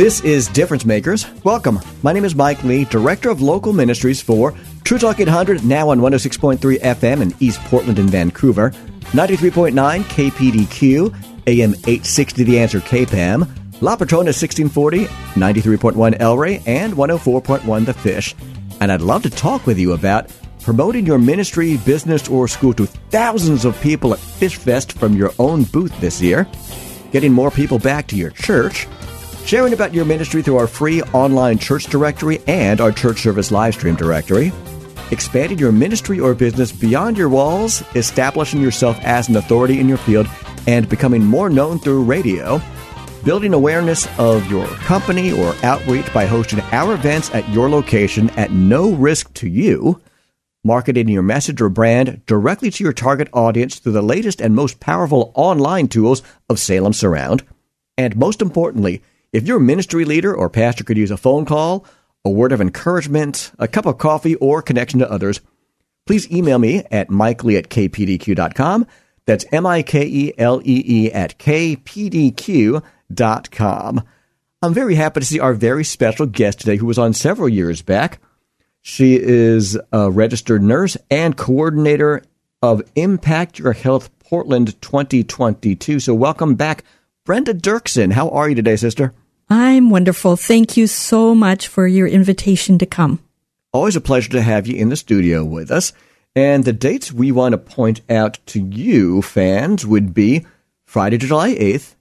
This is Difference Makers. Welcome. My name is Mike Lee, Director of Local Ministries for True Talk 800, now on 106.3 FM in East Portland and Vancouver, 93.9 KPDQ, AM 860 The Answer KPAM, La Patrona 1640, 93.1 El Rey, and 104.1 The Fish. And I'd love to talk with you about promoting your ministry, business, or school to thousands of people at Fish Fest from your own booth this year, getting more people back to your church, sharing about your ministry through our free online church directory and our church service live stream directory, expanding your ministry or business beyond your walls, establishing yourself as an authority in your field, and becoming more known through radio, building awareness of your company or outreach by hosting our events at your location at no risk to you, marketing your message or brand directly to your target audience through the latest and most powerful online tools of Salem Surround, and most importantly, if your ministry leader or pastor could use a phone call, a word of encouragement, a cup of coffee, or connection to others, please email me at mikelee at kpdq.com. That's M I K E L E E at kpdq.com. I'm very happy to see our very special guest today, who was on several years back. She is a registered nurse and coordinator of Impact Your Health Portland 2022. So, welcome back, Brenda Duerksen. How are you today, sister? I'm wonderful. Thank you so much for your invitation to come. Always a pleasure to have you in the studio with us. And the dates we want to point out to you, fans, would be Friday, July 8th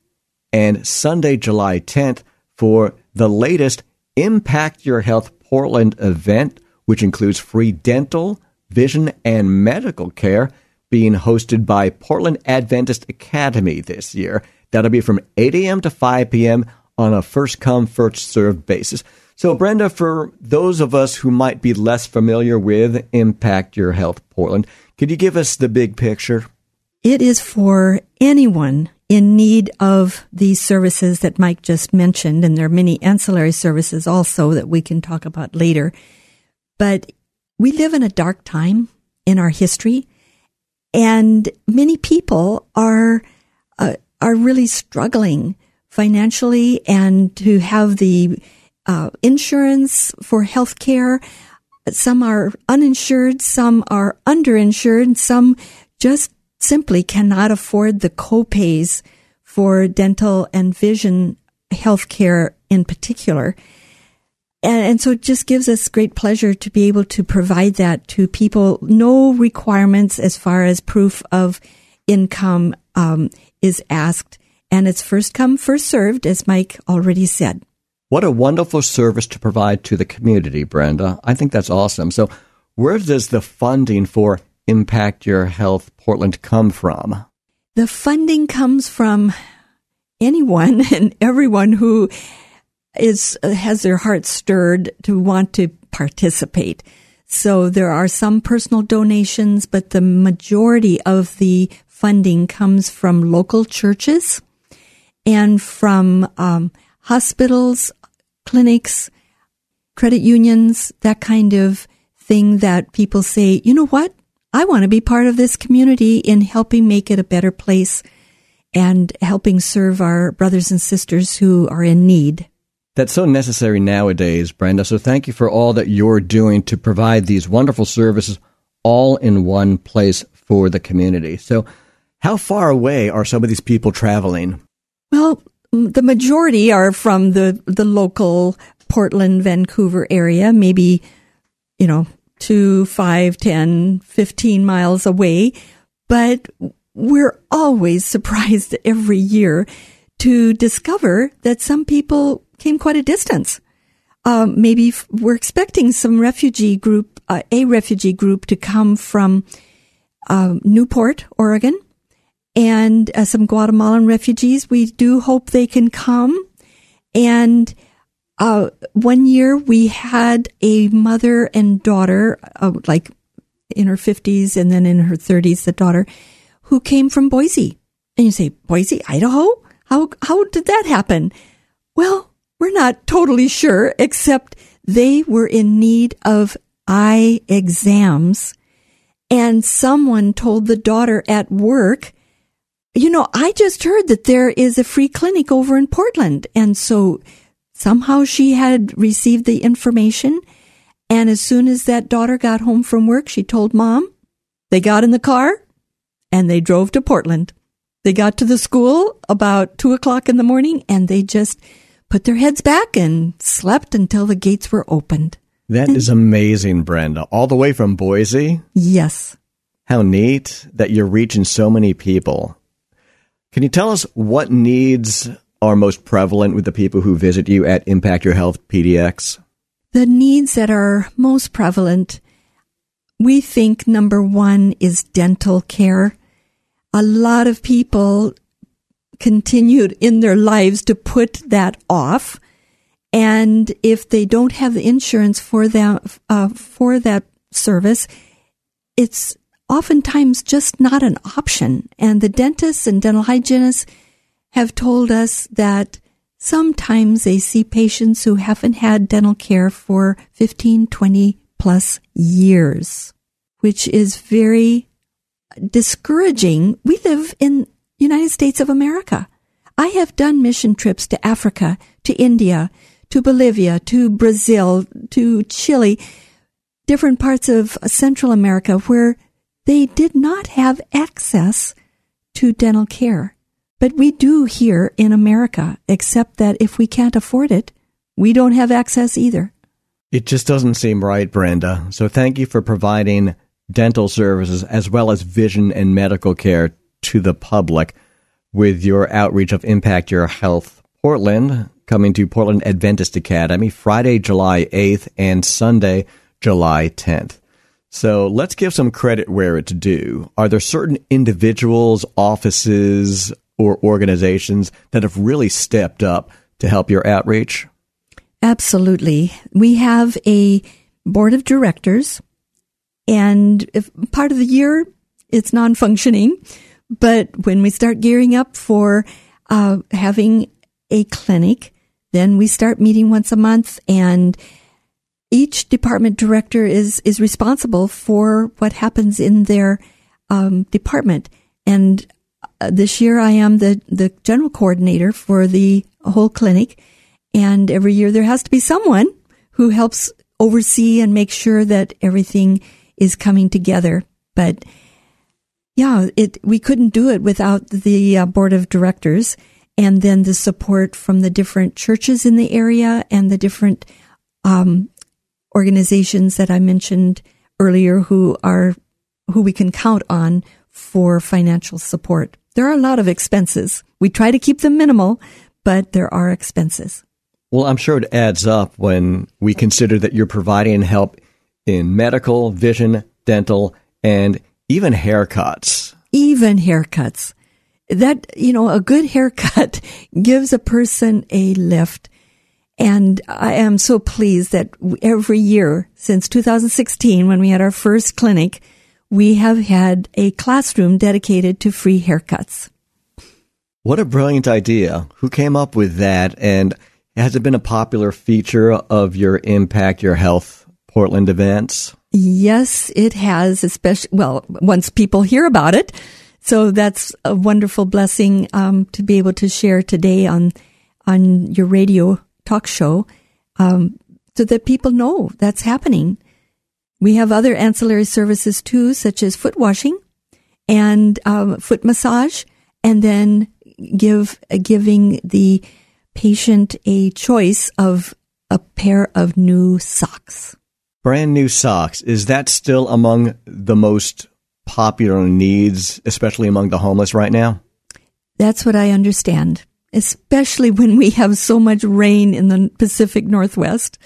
and Sunday, July 10th for the latest Impact Your Health Portland event, which includes free dental, vision, and medical care being hosted by Portland Adventist Academy this year. That'll be from 8 a.m. to 5 p.m. on a first come, first served basis. So, Brenda, for those of us who might be less familiar with Impact Your Health Portland, could you give us the big picture? It is for anyone in need of these services that Mike just mentioned, and there are many ancillary services also that we can talk about later. But we live in a dark time in our history, and many people are uh, are really struggling financially and to have the uh, insurance for health care. Some are uninsured, some are underinsured, some just simply cannot afford the copays for dental and vision health care in particular. And, and, so it just gives us great pleasure to be able to provide that to people. No requirements as far as proof of income um, is asked. And it's first come, first served, as Mike already said. What a wonderful service to provide to the community, Brenda. I think that's awesome. So, where does the funding for Impact Your Health Portland come from? The funding comes from anyone and everyone who is has their heart stirred to want to participate. So there are some personal donations, but the majority of the funding comes from local churches and from um, hospitals, clinics, credit unions, that kind of thing that people say, you know what? I want to be part of this community in helping make it a better place and helping serve our brothers and sisters who are in need. That's so necessary nowadays, Brenda. So thank you for all that you're doing to provide these wonderful services all in one place for the community. So, how far away are some of these people traveling? Well, the majority are from the, the local Portland, Vancouver area, maybe, you know, two, five, ten, fifteen miles away. But we're always surprised every year to discover that some people came quite a distance. Um, maybe we're expecting some refugee group uh, a refugee group to come from uh, Newport, Oregon, and uh, some Guatemalan refugees. We do hope they can come. And uh, one year we had a mother and daughter, uh, like in her 50s and then in her 30s, the daughter, who came from Boise. And you say, Boise, Idaho? How, how did that happen? Well, we're not totally sure, except they were in need of eye exams. And someone told the daughter at work, you know, I just heard that there is a free clinic over in Portland. And so somehow she had received the information. And as soon as that daughter got home from work, she told mom, they got in the car and they drove to Portland. They got to the school about two o'clock in the morning and they just put their heads back and slept until the gates were opened. That is amazing, Brenda. All the way from Boise? Yes. How neat that you're reaching so many people. Can you tell us what needs are most prevalent with the people who visit you at Impact Your Health PDX? The needs that are most prevalent, we think number one is dental care. A lot of people continued in their lives to put that off. And if they don't have the insurance for that, uh, for that service, it's oftentimes just not an option. And the dentists and dental hygienists have told us that sometimes they see patients who haven't had dental care for 15, 20 plus years, which is very discouraging. We live in United States of America. I have done mission trips to Africa, to India, to Bolivia, to Brazil, to Chile, different parts of Central America where they did not have access to dental care. But we do here in America, except that if we can't afford it, we don't have access either. It just doesn't seem right, Brenda. So thank you for providing dental services as well as vision and medical care to the public with your outreach of Impact Your Health Portland, coming to Portland Adventist Academy Friday, July 8th and Sunday, July 10th. So let's give some credit where it's due. Are there certain individuals, offices, or organizations that have really stepped up to help your outreach? Absolutely. We have a board of directors, and if part of the year it's non functioning. But when we start gearing up for uh, having a clinic, then we start meeting once a month and each department director is, is responsible for what happens in their um, department. And uh, this year I am the, the general coordinator for the whole clinic. And every year there has to be someone who helps oversee and make sure that everything is coming together. But yeah, it we couldn't do it without the uh, board of directors and then the support from the different churches in the area and the different um, organizations that I mentioned earlier who are who we can count on for financial support. There are a lot of expenses. We try to keep them minimal, but there are expenses. Well, I'm sure it adds up when we consider that you're providing help in medical, vision, dental, and even haircuts. Even haircuts. That, you know, a good haircut gives a person a lift. And I am so pleased that every year since 2016, when we had our first clinic, we have had a classroom dedicated to free haircuts. What a brilliant idea. Who came up with that? And has it been a popular feature of your Impact Your Health Portland events? Yes, it has, especially, well, once people hear about it. So that's a wonderful blessing um, to be able to share today on on your radio talk show, um, so that people know that's happening. We have other ancillary services too, such as foot washing and um, foot massage, and then give uh, giving the patient a choice of a pair of new socks. Brand new socks. Is that still among the most popular needs, especially among the homeless right now? That's what I understand, especially when we have so much rain in the Pacific Northwest.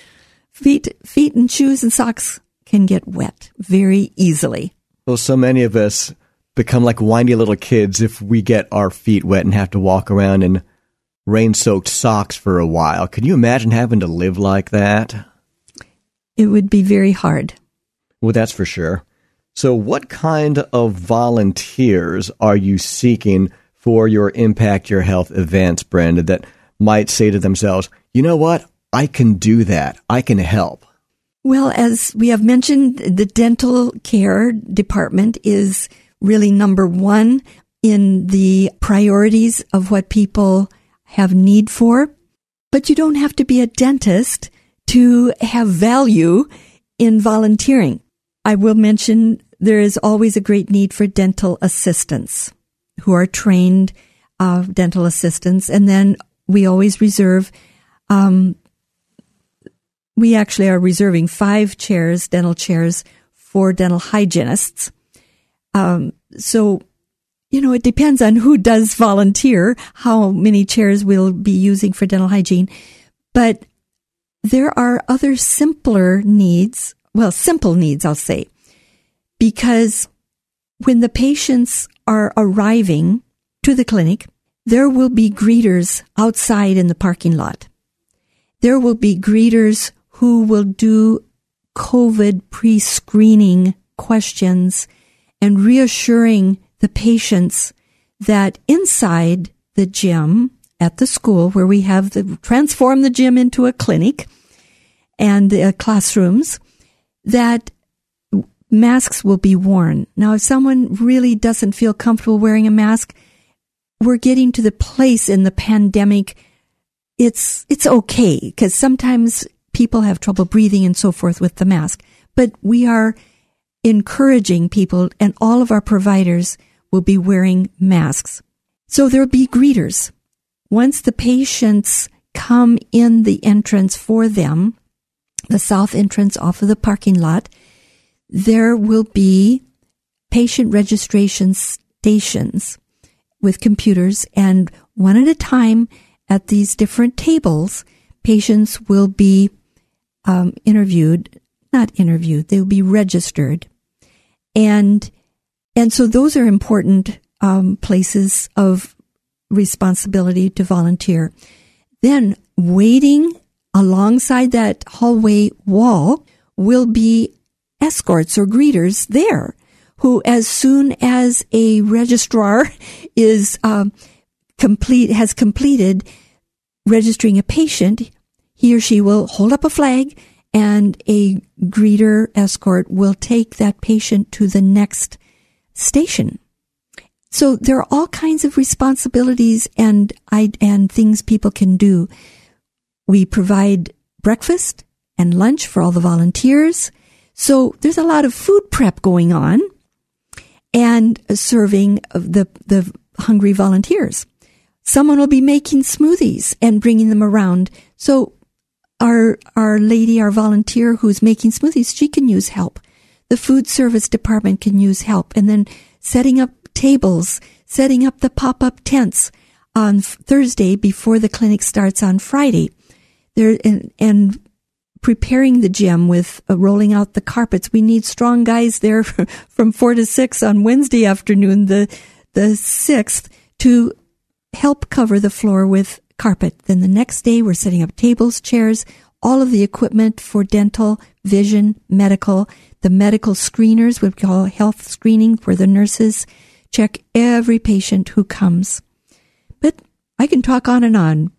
Feet, feet and shoes and socks can get wet very easily. Well, so many of us become like whiny little kids if we get our feet wet and have to walk around in rain soaked socks for a while. Can you imagine having to live like that? It would be very hard. Well, that's for sure. So, what kind of volunteers are you seeking for your Impact Your Health events, Brenda, that might say to themselves, you know what? I can do that. I can help. Well, as we have mentioned, the dental care department is really number one in the priorities of what people have need for. But you don't have to be a dentist to have value in volunteering. I will mention there is always a great need for dental assistants who are trained uh, dental assistants. And then we always reserve um, we actually are reserving five chairs, dental chairs, for dental hygienists. Um, so, you know, it depends on who does volunteer, how many chairs we'll be using for dental hygiene. But there are other simpler needs, well, simple needs, I'll say, because when the patients are arriving to the clinic, there will be greeters outside in the parking lot. There will be greeters who will do COVID pre screening questions and reassuring the patients that inside the gym at the school where we have the, transform the gym into a clinic and uh, classrooms that masks will be worn. Now, if someone really doesn't feel comfortable wearing a mask, we're getting to the place in the pandemic. It's, it's okay because sometimes people have trouble breathing and so forth with the mask. But we are encouraging people and all of our providers will be wearing masks. So there'll be greeters. Once the patients come in the entrance for them, the south entrance off of the parking lot, there will be patient registration stations with computers and one at a time at these different tables, patients will be um, interviewed, not interviewed, they will be registered. And, and so those are important um, places of responsibility to volunteer. Then waiting alongside that hallway wall will be escorts or greeters there who, as soon as a registrar is um, complete, has completed registering a patient, he or she will hold up a flag and a greeter escort will take that patient to the next station. So there are all kinds of responsibilities and and things people can do. We provide breakfast and lunch for all the volunteers. So there's a lot of food prep going on and serving the the hungry volunteers. Someone will be making smoothies and bringing them around. So our our lady, our volunteer who's making smoothies, she can use help. The food service department can use help, and then setting up tables, setting up the pop up tents on Thursday before the clinic starts on Friday. There and, and preparing the gym with uh, rolling out the carpets. We need strong guys there from four to six on Wednesday afternoon, the the sixth, to help cover the floor with carpet. Then the next day, we're setting up tables, chairs, all of the equipment for dental, vision, medical, the medical screeners, we call health screening, where the nurses check every patient who comes. But I can talk on and on.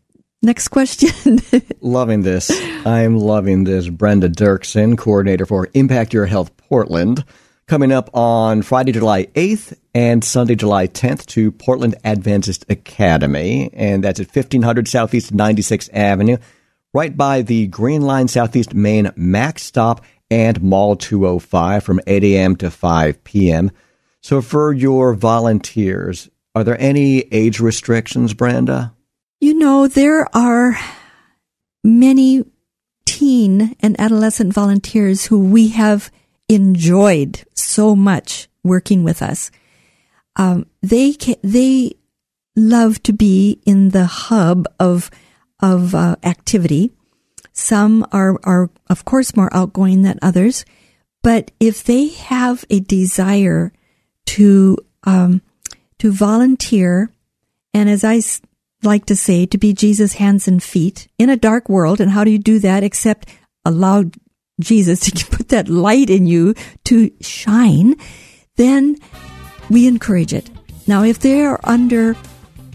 Next question. loving this. I'm loving this. Brenda Duerksen, coordinator for Impact Your Health Portland coming up on Friday, July 8th and Sunday, July 10th to Portland Adventist Academy. And that's at 1500 Southeast 96th Avenue, right by the Green Line Southeast Main Max stop and Mall 205 from 8 a.m. to 5 p.m. So for your volunteers, are there any age restrictions, Brenda? You know, there are many teen and adolescent volunteers who we have – enjoyed so much working with us. Um, they they love to be in the hub of of uh, activity. Some are are of course more outgoing than others, But if they have a desire to um, to volunteer, and as I like to say, to be Jesus' hands and feet in a dark world, and how do you do that except allow Jesus to put that light in you to shine? Then we encourage it. Now, if they are under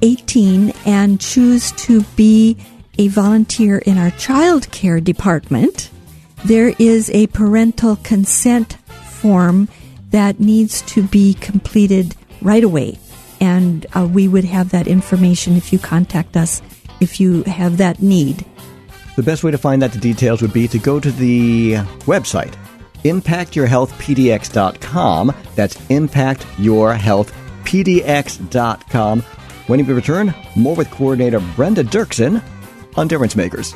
18 and choose to be a volunteer in our child care department, there is a parental consent form that needs to be completed right away. And uh, we would have that information if you contact us if you have that need. The best way to find out the details would be to go to the website, impactyourhealthpdx.com. That's impactyourhealthpdx.com. When we return, more with coordinator Brenda Duerksen on Difference Makers.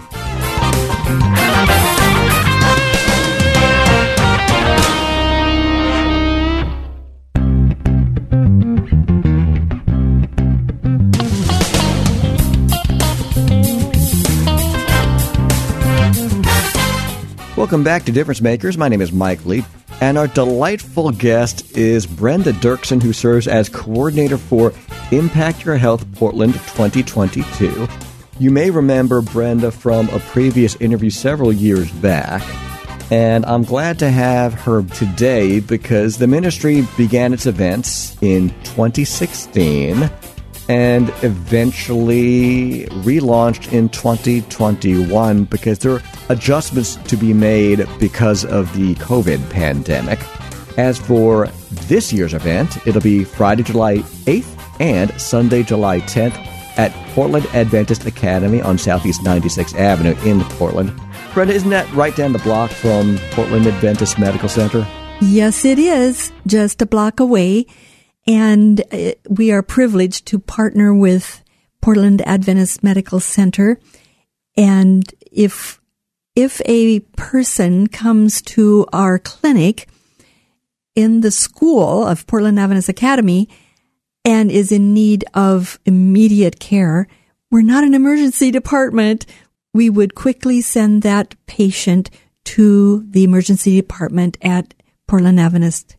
Welcome back to Difference Makers. My name is Mike Lee, and our delightful guest is Brenda Duerksen, who serves as coordinator for Impact Your Health Portland 2022. You may remember Brenda from a previous interview several years back, and I'm glad to have her today because the ministry began its events in 2016 and eventually relaunched in 2021 because there are adjustments to be made because of the COVID pandemic. As for this year's event, it'll be Friday, July 8th and Sunday, July 10th at Portland Adventist Academy on Southeast 96th Avenue in Portland. Brenda, isn't that right down the block from Portland Adventist Medical Center? Yes, it is just a block away. And uh, we are privileged to partner with Portland Adventist Medical Center. And if, if a person comes to our clinic in the school of Portland Adventist Academy and is in need of immediate care, we're not an emergency department. We would quickly send that patient to the emergency department at Portland Adventist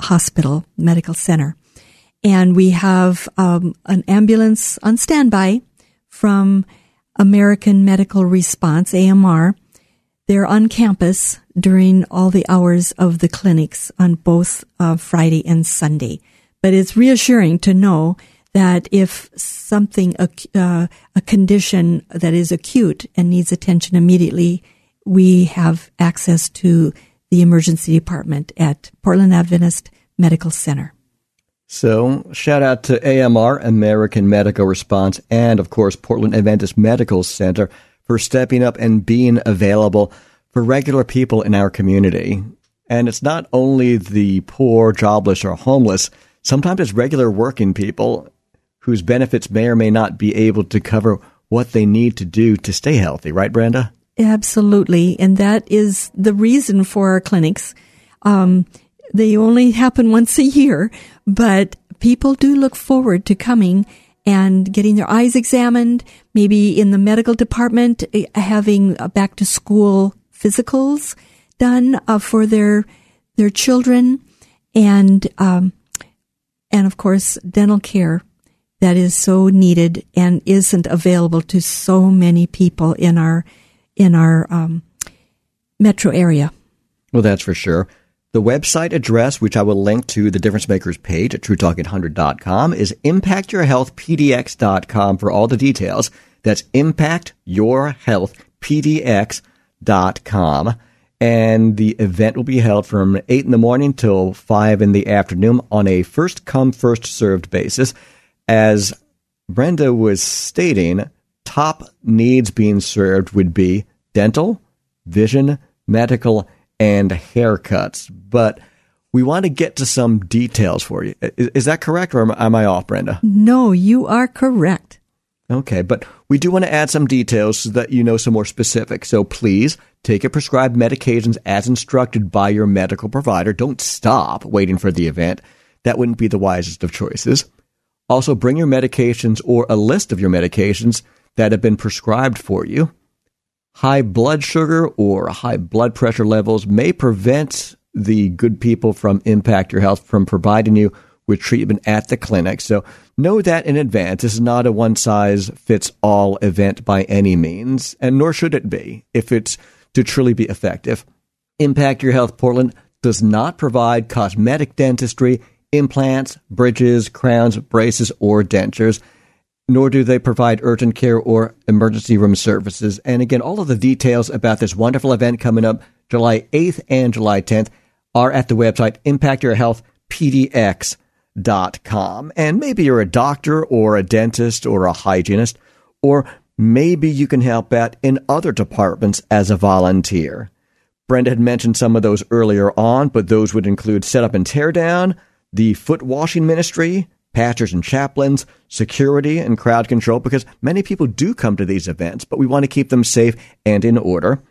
Hospital Medical Center and we have um, an ambulance on standby from American Medical Response, AMR. They're on campus during all the hours of the clinics on both uh, Friday and Sunday. But it's reassuring to know that if something, uh, a condition that is acute and needs attention immediately, we have access to the emergency department at Portland Adventist Medical Center. So, shout out to AMR, American Medical Response, and of course, Portland Adventist Medical Center for stepping up and being available for regular people in our community. And it's not only the poor, jobless, or homeless, sometimes it's regular working people whose benefits may or may not be able to cover what they need to do to stay healthy, right, Brenda? Absolutely. And that is the reason for our clinics. Um, they only happen once a year, but people do look forward to coming and getting their eyes examined, maybe in the medical department, eh, having back to school physicals done uh, for their their children, and um, and of course dental care that is so needed and isn't available to so many people in our in our um, metro area. Well, that's for sure. The website address, which I will link to the Difference Makers page at TrueTalk800.com, is ImpactYourHealthPDX.com for all the details. That's ImpactYourHealthPDX.com. And the event will be held from 8 in the morning till 5 in the afternoon on a first come, first served basis. As Brenda was stating, top needs being served would be dental, vision, medical, and haircuts. But we want to get to some details for you. Is, is that correct, or am I off, Brenda? No, you are correct. Okay, but we do want to add some details so that you know some more specific. So please take your prescribed medications as instructed by your medical provider. Don't stop waiting for the event. That wouldn't be the wisest of choices. Also, bring your medications or a list of your medications that have been prescribed for you. High blood sugar or high blood pressure levels may prevent the good people from Impact Your Health from providing you with treatment at the clinic. So know that in advance. This is not a one size fits all event by any means, and nor should it be if it's to truly be effective. Impact Your Health Portland does not provide cosmetic dentistry, implants, bridges, crowns, braces, or dentures nor do they provide urgent care or emergency room services. And again, all of the details about this wonderful event coming up July 8th and July 10th are at the website impactyourhealthpdx.com. And maybe you're a doctor or a dentist or a hygienist, or maybe you can help out in other departments as a volunteer. Brenda had mentioned some of those earlier on, but those would include setup and teardown, the foot washing ministry, pastors and chaplains, security and crowd control, because many people do come to these events, but we want to keep them safe and in order.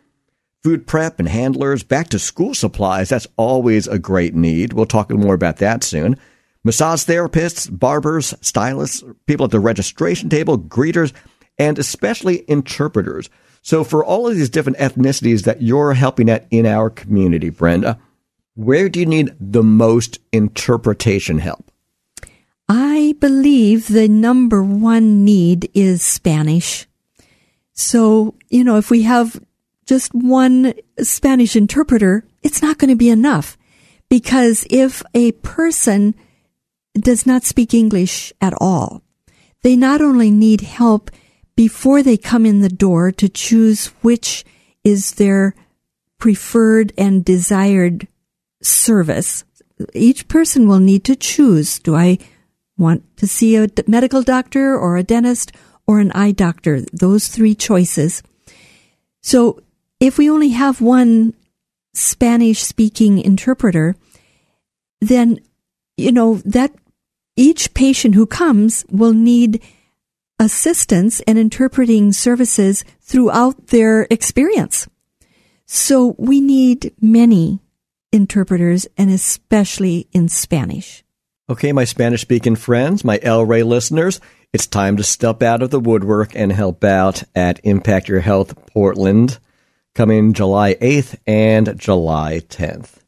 Food prep and handlers, back to school supplies, that's always a great need. We'll talk more about that soon. Massage therapists, barbers, stylists, people at the registration table, greeters, and especially interpreters. So, for all of these different ethnicities that you're helping at in our community, Brenda, where do you need the most interpretation help? I believe the number one need is Spanish. So, you know, if we have just one Spanish interpreter, it's not going to be enough. Because if a person does not speak English at all, they not only need help before they come in the door to choose which is their preferred and desired service. Each person will need to choose. Do I want to see a medical doctor or a dentist or an eye doctor, those three choices. So if we only have one Spanish speaking interpreter, then, you know, that each patient who comes will need assistance and interpreting services throughout their experience. So we need many interpreters and especially in Spanish. Okay, my Spanish speaking friends, my El Rey listeners, it's time to step out of the woodwork and help out at Impact Your Health Portland coming July 8th and July 10th.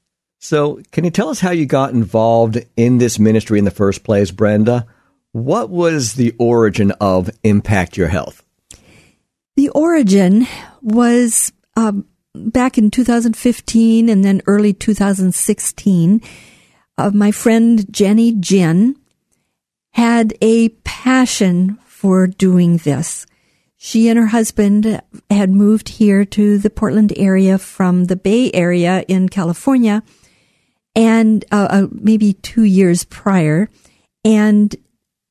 So, can you tell us how you got involved in this ministry in the first place, Brenda? What was the origin of Impact Your Health? The origin was um, back in 2015 and then early 2016 of my friend Jenny Jin had a passion for doing this. She and her husband had moved here to the Portland area from the Bay Area in California and uh, uh, maybe two years prior. And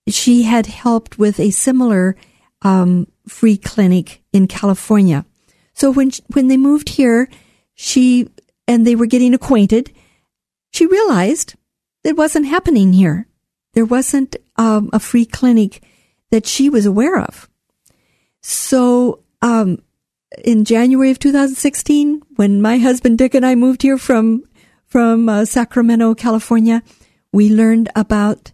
she had helped with a similar um, free clinic in California. So when when they moved here, she and they were getting acquainted she realized it wasn't happening here. There wasn't um, a free clinic that she was aware of. So, um, in January of 2016, when my husband Dick and I moved here from from uh, Sacramento, California, we learned about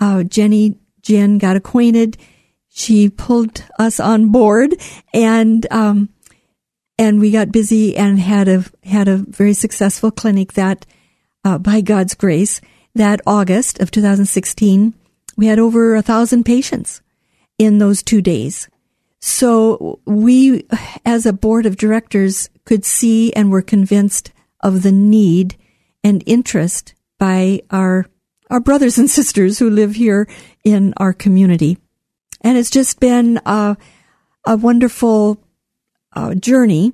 uh, Jenny Jin got acquainted. She pulled us on board, and um, and we got busy and had a had a very successful clinic that uh, by God's grace, that August of 2016, we had over a thousand patients in those two days. So we, as a board of directors, could see and were convinced of the need and interest by our our brothers and sisters who live here in our community. And it's just been a, a wonderful uh, journey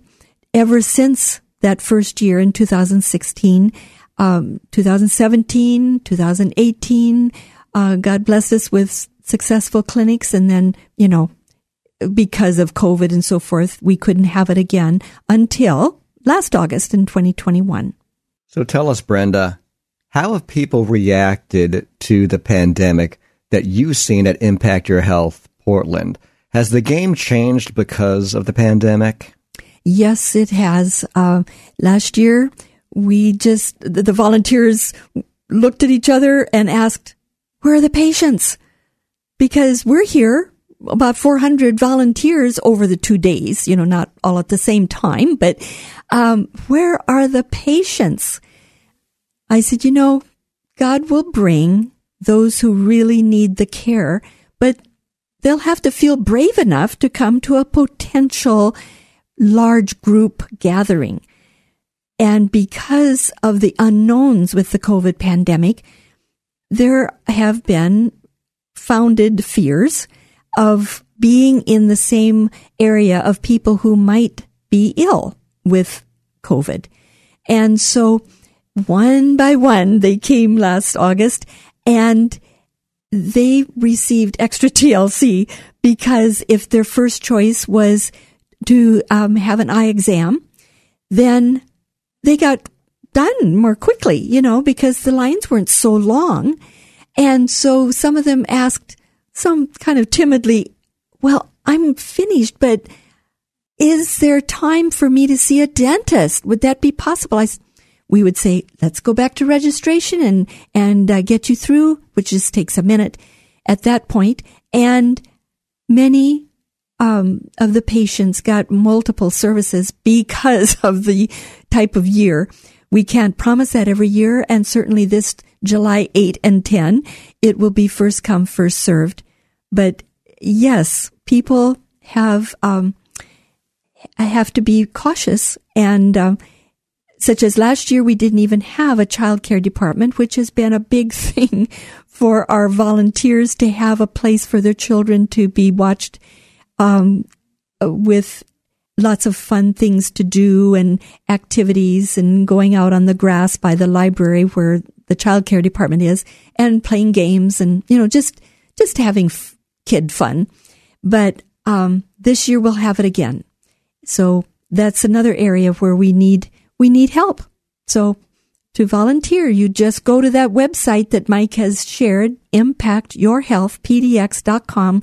ever since that first year in 2016 um, 2017, 2018. Uh, God blessed us with successful clinics, and then you know, because of COVID and so forth, we couldn't have it again until last August in 2021. So tell us, Brenda, how have people reacted to the pandemic that you've seen at Impact Your Health Portland? Has the game changed because of the pandemic? Yes, it has. Uh, last year, we just, the, volunteers looked at each other and asked, where are the patients? Because we're here, about 400 volunteers over the two days, you know, not all at the same time, but um, where are the patients? I said, you know, God will bring those who really need the care, but they'll have to feel brave enough to come to a potential large group gathering. And because of the unknowns with the COVID pandemic, there have been founded fears of being in the same area of people who might be ill with COVID. And so one by one, they came last August and they received extra TLC because if their first choice was to um, have an eye exam, then they got done more quickly, you know, because the lines weren't so long. And so some of them asked some kind of timidly, well, I'm finished, but is there time for me to see a dentist? Would that be possible? I, we would say, let's go back to registration and, and uh, get you through, which just takes a minute at that point. And many um, of the patients got multiple services because of the type of year. We can't promise that every year. And certainly this July 8 and 10, it will be first come, first served. But yes, people have, um, have to be cautious and, um, such as last year, we didn't even have a child care department, which has been a big thing for our volunteers to have a place for their children to be watched um, with lots of fun things to do and activities and going out on the grass by the library where the child care department is and playing games and you know just just having f- kid fun but um, this year we'll have it again so that's another area where we need we need help. So to volunteer, you just go to that website that Mike has shared, impactyourhealthpdx.com,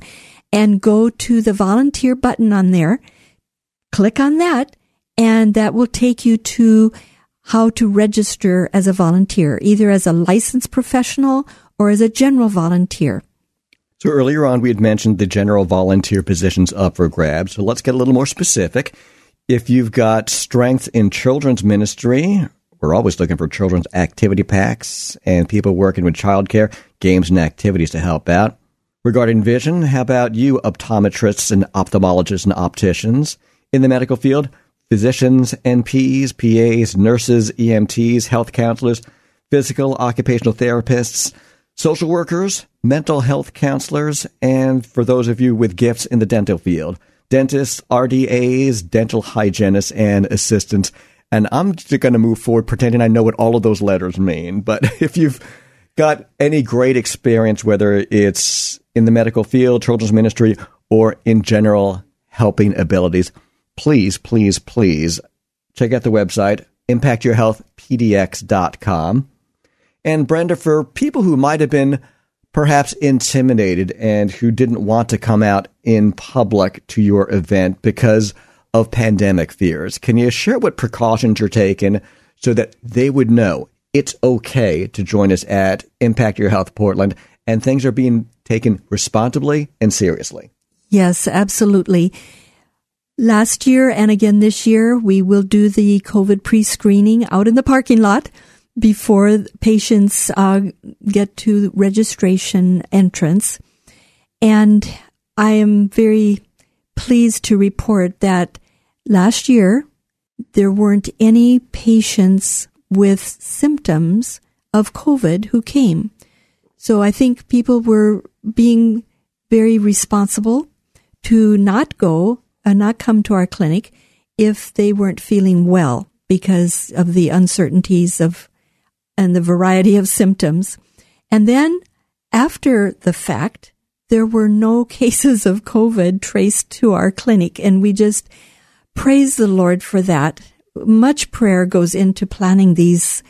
and go to the volunteer button on there. Click on that, and that will take you to how to register as a volunteer, either as a licensed professional or as a general volunteer. So earlier on, we had mentioned the general volunteer positions up for grabs. So let's get a little more specific. If you've got strength in children's ministry, we're always looking for children's activity packs and people working with childcare, games and activities to help out. Regarding vision, how about you optometrists and ophthalmologists and opticians in the medical field? Physicians, NPs, PAs, nurses, EMTs, health counselors, physical occupational therapists, social workers, mental health counselors, and for those of you with gifts in the dental field, dentists, RDAs, dental hygienists, and assistants. And I'm just going to move forward pretending I know what all of those letters mean. But if you've got any great experience, whether it's in the medical field, children's ministry, or in general helping abilities, please, please, please check out the website, impactyourhealthpdx.com. And Brenda, for people who might have been perhaps intimidated and who didn't want to come out in public to your event because of pandemic fears. Can you share what precautions you're taking so that they would know it's okay to join us at Impact Your Health Portland and things are being taken responsibly and seriously? Yes, absolutely. Last year and again this year, we will do the COVID pre screening out in the parking lot before patients uh, get to registration entrance. And I am very pleased to report that last year there weren't any patients with symptoms of COVID who came. So I think people were being very responsible to not go and not come to our clinic if they weren't feeling well because of the uncertainties of and the variety of symptoms. And then after the fact, there were no cases of COVID traced to our clinic. And we just praise the Lord for that. Much prayer goes into planning these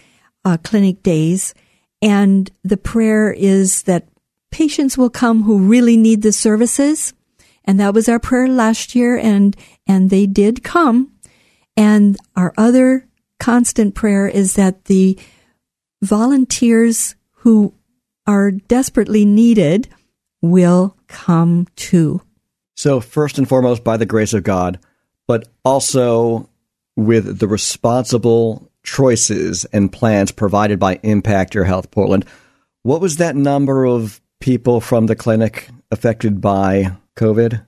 uh, clinic days. And the prayer is that patients will come who really need the services. And that was our prayer last year. And, and they did come. And our other constant prayer is that the volunteers who are desperately needed will come too. So, first and foremost, by the grace of God, but also with the responsible choices and plans provided by Impact Your Health Portland. What was that number of people from the clinic affected by COVID?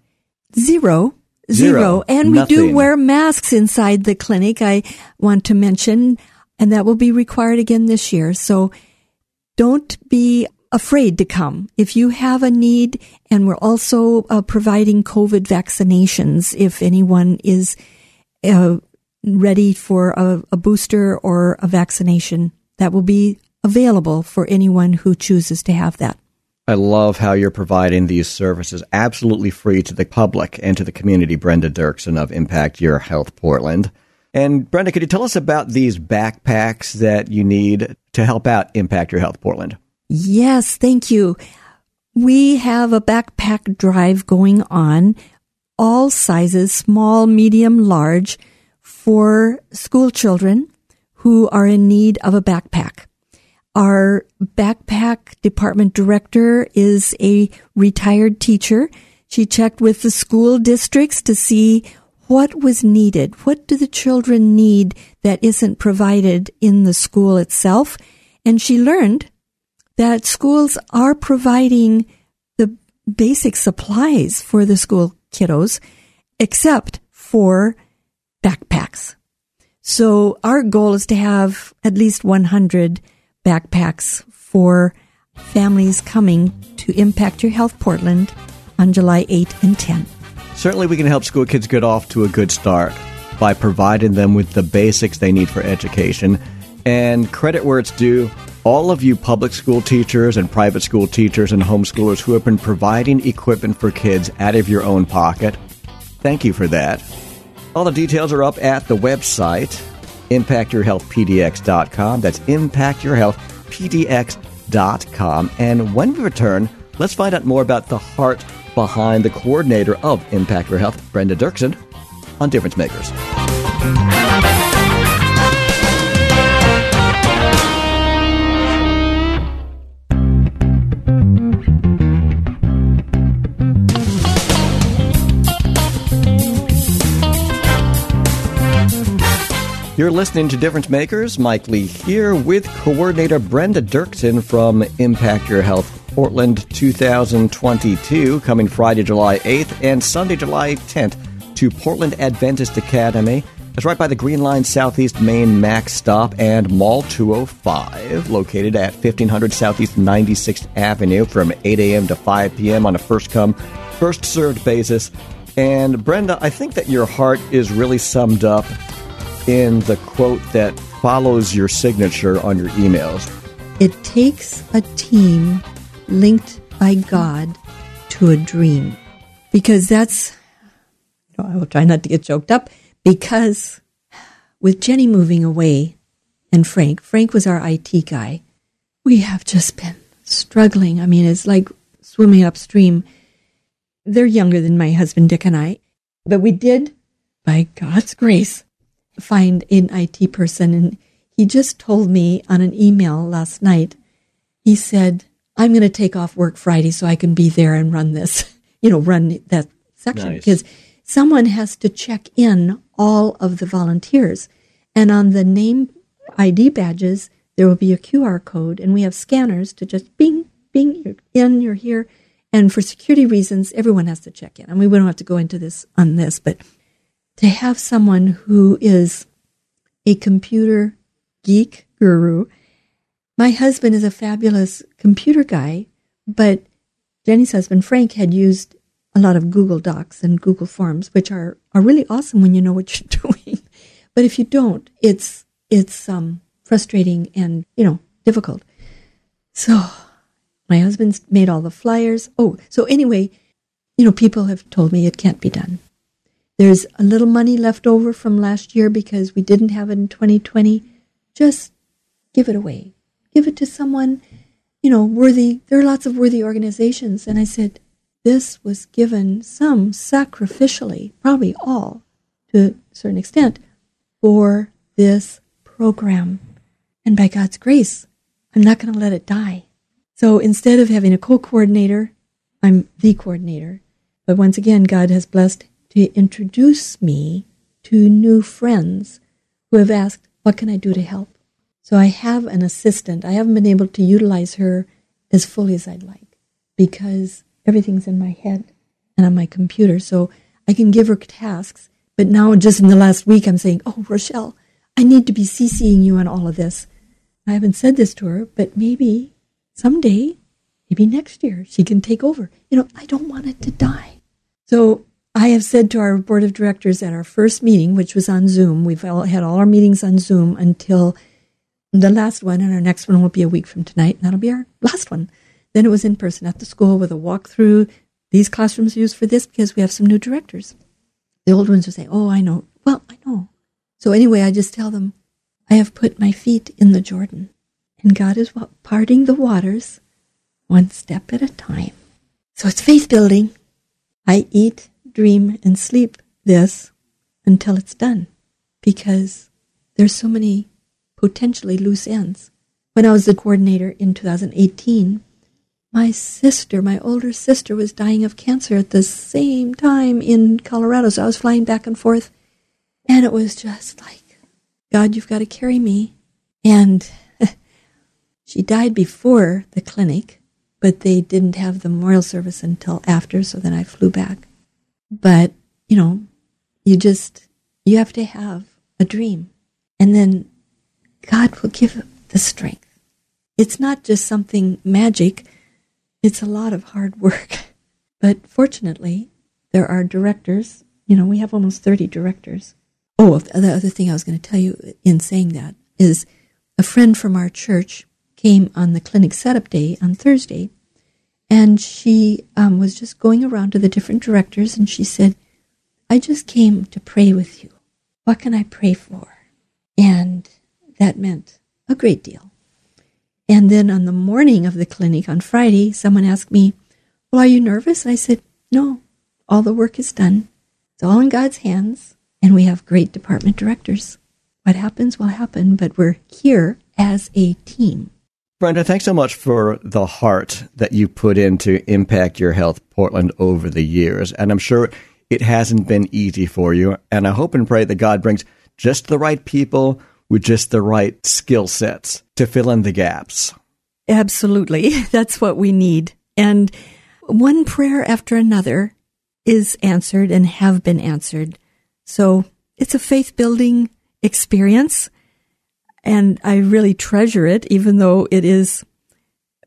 Zero. Zero. Zero. And Nothing. we do wear masks inside the clinic, I want to mention, and that will be required again this year. So don't be afraid to come. If you have a need, and we're also uh, providing COVID vaccinations if anyone is uh, ready for a, a booster or a vaccination, that will be available for anyone who chooses to have that. I love how you're providing these services absolutely free to the public and to the community. Brenda Duerksen of Impact Your Health Portland. And Brenda, could you tell us about these backpacks that you need to help out Impact Your Health Portland? Yes, thank you. We have a backpack drive going on, all sizes, small, medium, large, for school children who are in need of a backpack. Our backpack department director is a retired teacher. She checked with the school districts to see what was needed. What do the children need that isn't provided in the school itself? And she learned that schools are providing the basic supplies for the school kiddos, except for backpacks. So our goal is to have at least 100 backpacks for families coming to Impact Your Health Portland on July 8 and 10. Certainly, we can help school kids get off to a good start by providing them with the basics they need for education. And credit where it's due, all of you public school teachers and private school teachers and homeschoolers who have been providing equipment for kids out of your own pocket, thank you for that. All the details are up at the website, impactyourhealthpdx.com. That's impactyourhealthpdx.com. And when we return, let's find out more about the heart behind the coordinator of Impact Your Health, Brenda Duerksen, on Difference Makers. You're listening to Difference Makers. Mike Lee here with coordinator Brenda Duerksen from Impact Your Health Portland 2022, coming Friday, July 8th and Sunday, July 10th to Portland Adventist Academy. That's right by the Green Line Southeast Main Max stop and Mall 205, located at 1500 Southeast 96th Avenue from 8 a.m. to 5 p.m. on a first come, first served basis. And Brenda, I think that your heart is really summed up in the quote that follows your signature on your emails. It takes a team linked by God to a dream. Because that's, I will try not to get choked up, because with Jenny moving away and Frank, Frank was our IT guy, we have just been struggling. I mean, it's like swimming upstream. They're younger than my husband Dick and I, but we did, by God's grace, find an IT person. And he just told me on an email last night, he said, I'm going to take off work Friday so I can be there and run this, you know, run that section Nice. because someone has to check in all of the volunteers. And on the name ID badges, there will be a QR code, and we have scanners to just bing, bing, you're in, you're here. And for security reasons, everyone has to check in. I mean, we don't have to go into this on this, but to have someone who is a computer geek guru. My husband is a fabulous computer guy, but Jenny's husband, Frank, had used a lot of Google Docs and Google Forms, which are, are really awesome when you know what you're doing. But if you don't, it's it's um, frustrating and you know difficult. So my husband's made all the flyers. Oh, so anyway, you know, people have told me it can't be done. There's a little money left over from last year because we didn't have it in 2020. Just give it away. Give it to someone, you know, worthy. There are lots of worthy organizations. And I said, this was given some sacrificially, probably all to a certain extent, for this program. And by God's grace, I'm not going to let it die. So instead of having a co coordinator, I'm the coordinator. But once again, God has blessed to introduce me to new friends who have asked, What can I do to help? So I have an assistant. I haven't been able to utilize her as fully as I'd like because everything's in my head and on my computer. So I can give her tasks. But now, just in the last week, I'm saying, Oh, Rochelle, I need to be CCing you on all of this. I haven't said this to her, but maybe someday, maybe next year, she can take over. You know, I don't want it to die. So I have said to our board of directors at our first meeting, which was on Zoom, we've all had all our meetings on Zoom until the last one, and our next one will be a week from tonight, and that'll be our last one. Then it was in person at the school with a walkthrough. These classrooms are used for this because we have some new directors. The old ones would say, Oh, I know. Well, I know. So anyway, I just tell them, I have put my feet in the Jordan, and God is parting the waters one step at a time. So it's faith building. I eat, dream, and sleep this until it's done because there's so many potentially loose ends. When I was the coordinator in 2018, my sister, my older sister, was dying of cancer at the same time in Colorado. So I was flying back and forth. And it was just like, God, you've got to carry me. And she died before the clinic, but they didn't have the memorial service until after. So then I flew back. But, you know, you just, you have to have a dream. And then God will give the strength. It's not just something magic it's a lot of hard work. But fortunately, there are directors. You know, we have almost 30 directors. Oh, the other thing I was going to tell you in saying that is a friend from our church came on the clinic setup day on Thursday, and she um, was just going around to the different directors, and she said, I just came to pray with you. What can I pray for? And that meant a great deal. And then on the morning of the clinic on Friday, someone asked me, Well, are you nervous? And I said, No, all the work is done. It's all in God's hands, and we have great department directors. What happens will happen, but we're here as a team. Brenda, thanks so much for the heart that you put into Impact Your Health Portland over the years. And I'm sure it hasn't been easy for you. And I hope and pray that God brings just the right people with just the right skill sets to fill in the gaps. Absolutely. That's what we need. And one prayer after another is answered and have been answered. So it's a faith building experience. And I really treasure it, even though it is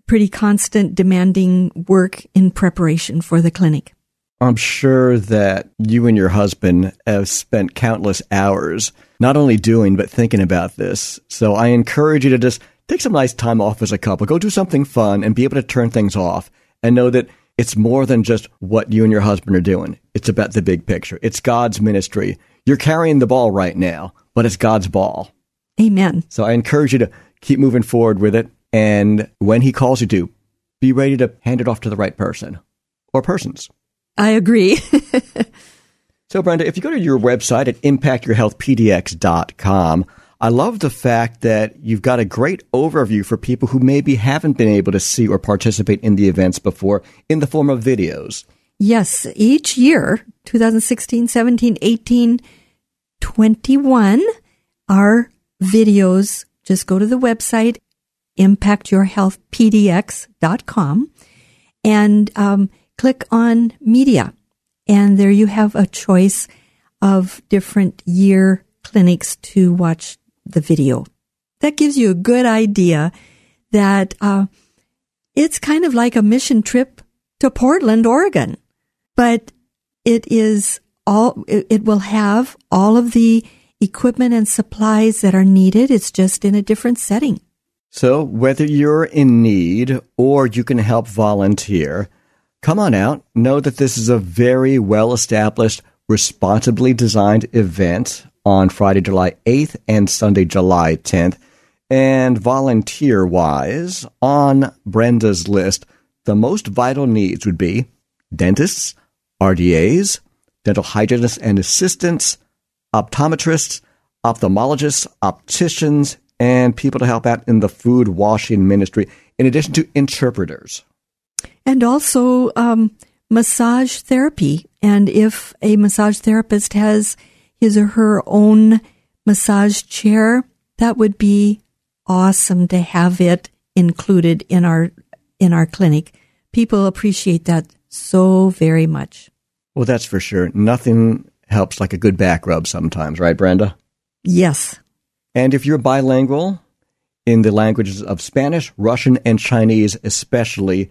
pretty constant, demanding work in preparation for the clinic. I'm sure that you and your husband have spent countless hours not only doing, but thinking about this. So I encourage you to just take some nice time off as a couple, go do something fun and be able to turn things off and know that it's more than just what you and your husband are doing. It's about the big picture. It's God's ministry. You're carrying the ball right now, but it's God's ball. Amen. So I encourage you to keep moving forward with it. And when he calls you to, be ready to hand it off to the right person or persons. I agree. so, Brenda, if you go to your website at impactyourhealthpdx.com, I love the fact that you've got a great overview for people who maybe haven't been able to see or participate in the events before in the form of videos. Yes, each year, 2016, 17, 18, 21, our videos just go to the website impactyourhealthpdx.com and um, click on media. And there you have a choice of different year clinics to watch the video. That gives you a good idea that uh, it's kind of like a mission trip to Portland, Oregon, but it is all, it, it will have all of the equipment and supplies that are needed. It's just in a different setting. So, whether you're in need or you can help volunteer, Come on out. Know that this is a very well established, responsibly designed event on Friday, July 8th and Sunday, July 10th. And volunteer wise, on Brenda's list, the most vital needs would be dentists, RDAs, dental hygienists and assistants, optometrists, ophthalmologists, opticians, and people to help out in the food washing ministry, in addition to interpreters and also um, massage therapy. And if a massage therapist has his or her own massage chair, that would be awesome to have it included in our in our clinic. People appreciate that so very much. Well, that's for sure. Nothing helps like a good back rub sometimes, right, Brenda? Yes. And if you're bilingual in the languages of Spanish, Russian, and Chinese, especially,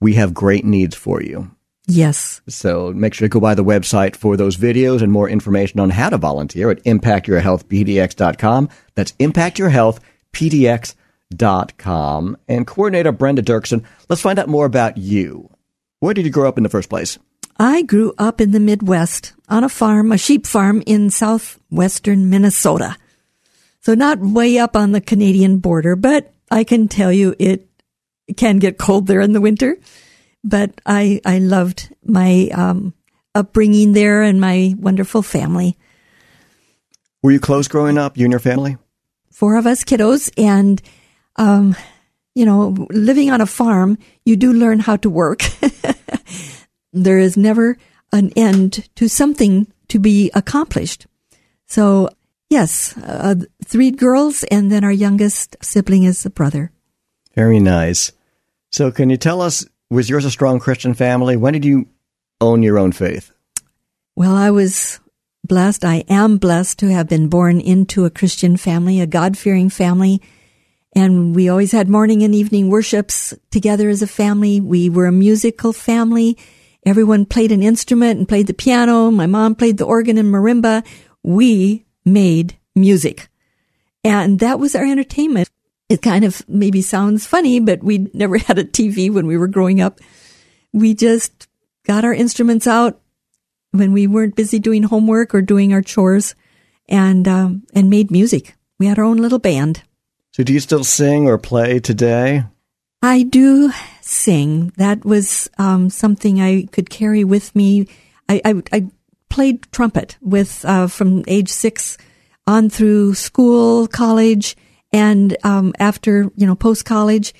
we have great needs for you. Yes. So make sure to go by the website for those videos and more information on how to volunteer at impactyourhealthpdx.com. That's impactyourhealthpdx.com. And coordinator Brenda Duerksen, let's find out more about you. Where did you grow up in the first place? I grew up in the Midwest on a farm, a sheep farm in southwestern Minnesota. So not way up on the Canadian border, but I can tell you it can get cold there in the winter. But I, I loved my um, upbringing there and my wonderful family. Were you close growing up, you and your family? Four of us kiddos, and um, you know, living on a farm, you do learn how to work. there is never an end to something to be accomplished. So, yes, uh, three girls, and then our youngest sibling is a brother. Very nice. So, can you tell us, was yours a strong Christian family? When did you own your own faith? Well, I was blessed. I am blessed to have been born into a Christian family, a God fearing family. And we always had morning and evening worships together as a family. We were a musical family. Everyone played an instrument and played the piano. My mom played the organ and marimba. We made music. And that was our entertainment. It kind of maybe sounds funny, but we never had a TV when we were growing up. We just got our instruments out when we weren't busy doing homework or doing our chores and, um, and made music. We had our own little band. So, do you still sing or play today? I do sing. That was um, something I could carry with me. I, I, I played trumpet with uh, from age six on through school, college, and um, after you know post college.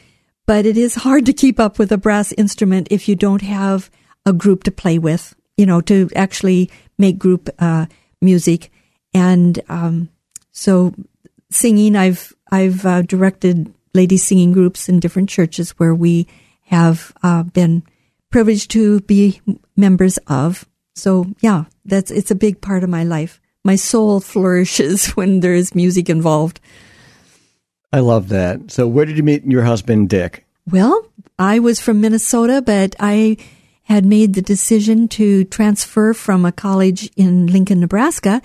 But it is hard to keep up with a brass instrument if you don't have a group to play with. You know, to actually make group uh, music, and um, so singing. I've I've uh, directed ladies singing groups in different churches where we have uh, been privileged to be members of. So yeah, that's it's a big part of my life. My soul flourishes when there is music involved. I love that. So where did you meet your husband, Dick? Well, I was from Minnesota, but I had made the decision to transfer from a college in Lincoln, Nebraska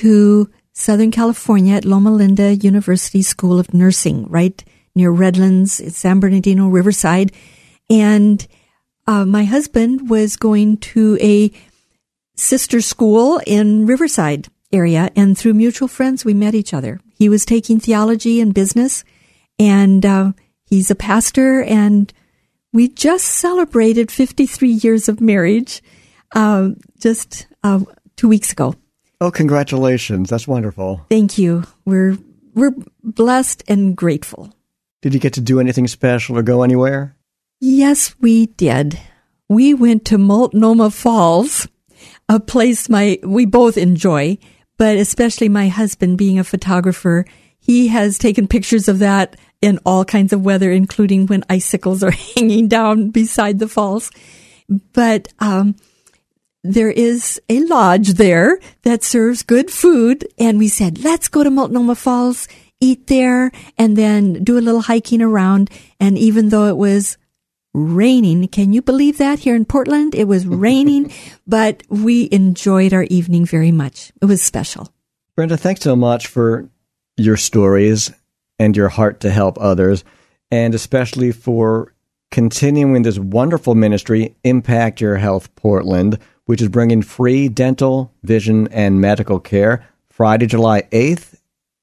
to Southern California at Loma Linda University School of Nursing, right near Redlands, San Bernardino, Riverside. And uh, my husband was going to a sister school in Riverside area, and through mutual friends, we met each other. He was taking theology and business, and uh, he's a pastor, and we just celebrated 53 years of marriage uh, just uh, two weeks ago. Oh, congratulations. That's wonderful. Thank you. We're we're blessed and grateful. Did you get to do anything special or go anywhere? Yes, we did. We went to Multnomah Falls, a place my we both enjoy, but especially my husband being a photographer, he has taken pictures of that in all kinds of weather, including when icicles are hanging down beside the falls. But um, there is a lodge there that serves good food. And we said, let's go to Multnomah Falls, eat there, and then do a little hiking around. And even though it was raining, can you believe that here in Portland? It was raining, but we enjoyed our evening very much. It was special. Brenda, thanks so much for your stories and your heart to help others, and especially for continuing this wonderful ministry, Impact Your Health Portland, which is bringing free dental, vision, and medical care Friday, July 8th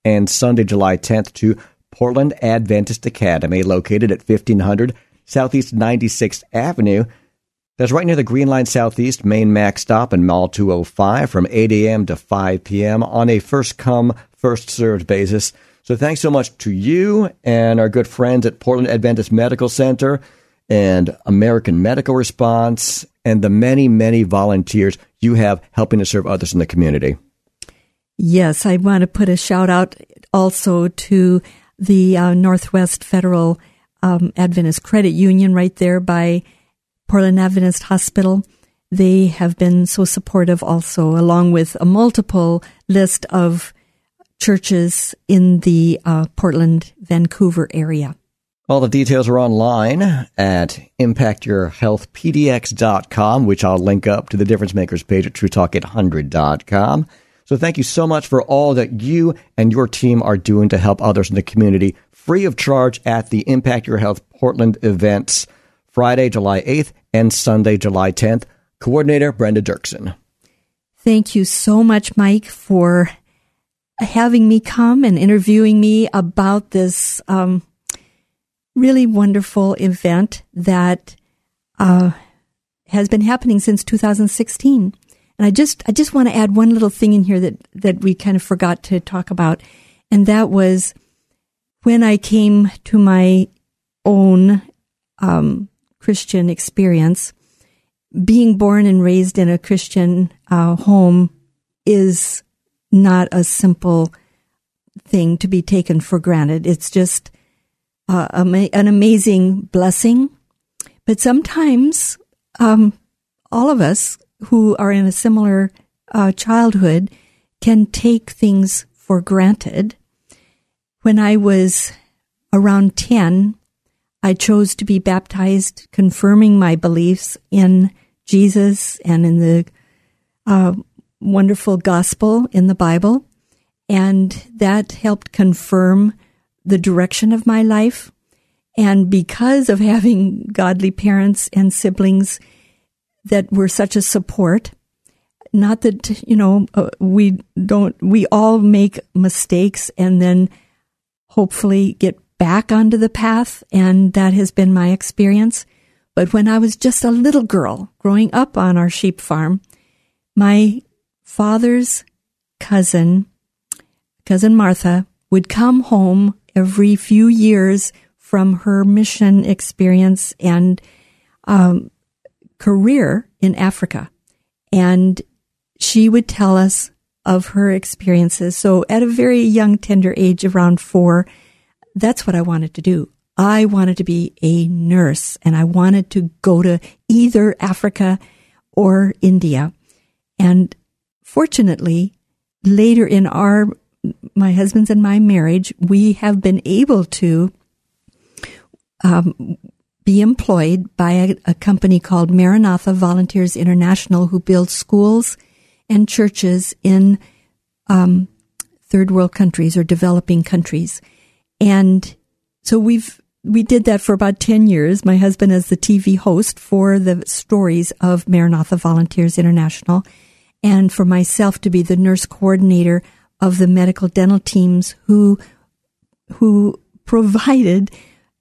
and Sunday, July 10th to Portland Adventist Academy, located at 1500 Southeast 96th Avenue. That's right near the Green Line Southeast main MAX stop in Mall 205 from 8 a.m. to 5 p.m. on a first come, first served basis. So thanks so much to you and our good friends at Portland Adventist Medical Center and American Medical Response and the many, many volunteers you have helping to serve others in the community. Yes, I want to put a shout out also to the uh, Northwest Federal um, Adventist Credit Union right there by Portland Adventist Hospital. They have been so supportive also, along with a multiple list of churches in the uh, Portland, Vancouver area. All the details are online at impactyourhealthpdx.com, which I'll link up to the difference makers page at truetalk800.com. So thank you so much for all that you and your team are doing to help others in the community free of charge at the Impact Your Health Portland events Friday, July 8th and Sunday, July 10th. Coordinator Brenda Duerksen. Thank you so much, Mike, for having me come and interviewing me about this um, really wonderful event that uh, has been happening since 2016. And I just I just want to add one little thing in here that that we kind of forgot to talk about, and that was when I came to my own um, Christian experience. Being born and raised in a Christian uh, home is not a simple thing to be taken for granted. It's just uh, an amazing blessing. But sometimes um, all of us who are in a similar uh, childhood can take things for granted. When I was around 10, I chose to be baptized, confirming my beliefs in Jesus and in the uh, wonderful gospel in the Bible. And that helped confirm the direction of my life. And because of having godly parents and siblings that were such a support, not that, you know, uh, we don't, we all make mistakes and then hopefully get back onto the path. And that has been my experience. But when I was just a little girl growing up on our sheep farm, my father's cousin, cousin Martha, would come home every few years from her mission experience and um, career in Africa. And she would tell us of her experiences. So at a very young, tender age, around four, that's what I wanted to do. I wanted to be a nurse and I wanted to go to either Africa or India. And fortunately, later in our my husband's and my marriage, we have been able to um, be employed by a, a, company called Maranatha Volunteers International, who builds schools and churches in um, third world countries or developing countries. And so we've we did that for about 10 years. My husband as the TV host for the stories of Maranatha Volunteers International and for myself to be the nurse coordinator of the medical dental teams who who provided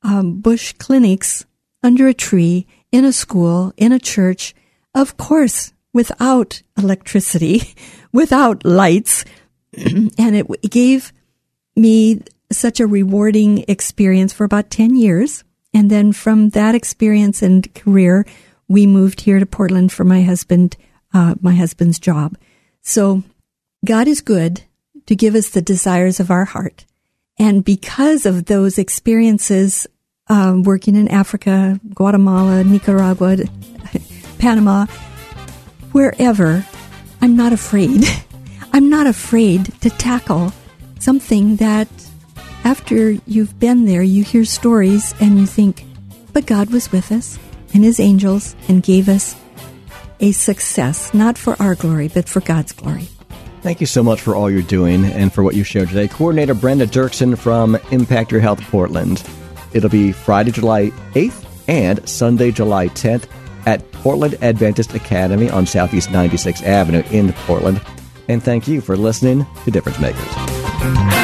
um, bush clinics under a tree in a school in a church, of course, without electricity, without lights, and it gave me such a rewarding experience for about 10 years. And then from that experience and career, we moved here to Portland for my husband, uh, my husband's job. So God is good to give us the desires of our heart. And because of those experiences, um, working in Africa, Guatemala, Nicaragua, Panama, wherever, I'm not afraid. I'm not afraid to tackle something that after you've been there, you hear stories and you think, but God was with us and his angels and gave us a success, not for our glory, but for God's glory. Thank you so much for all you're doing and for what you shared today. Coordinator Brenda Duerksen from Impact Your Health Portland. It'll be Friday, July 8th and Sunday, July 10th at Portland Adventist Academy on Southeast 96th Avenue in Portland. And thank you for listening to Difference Makers.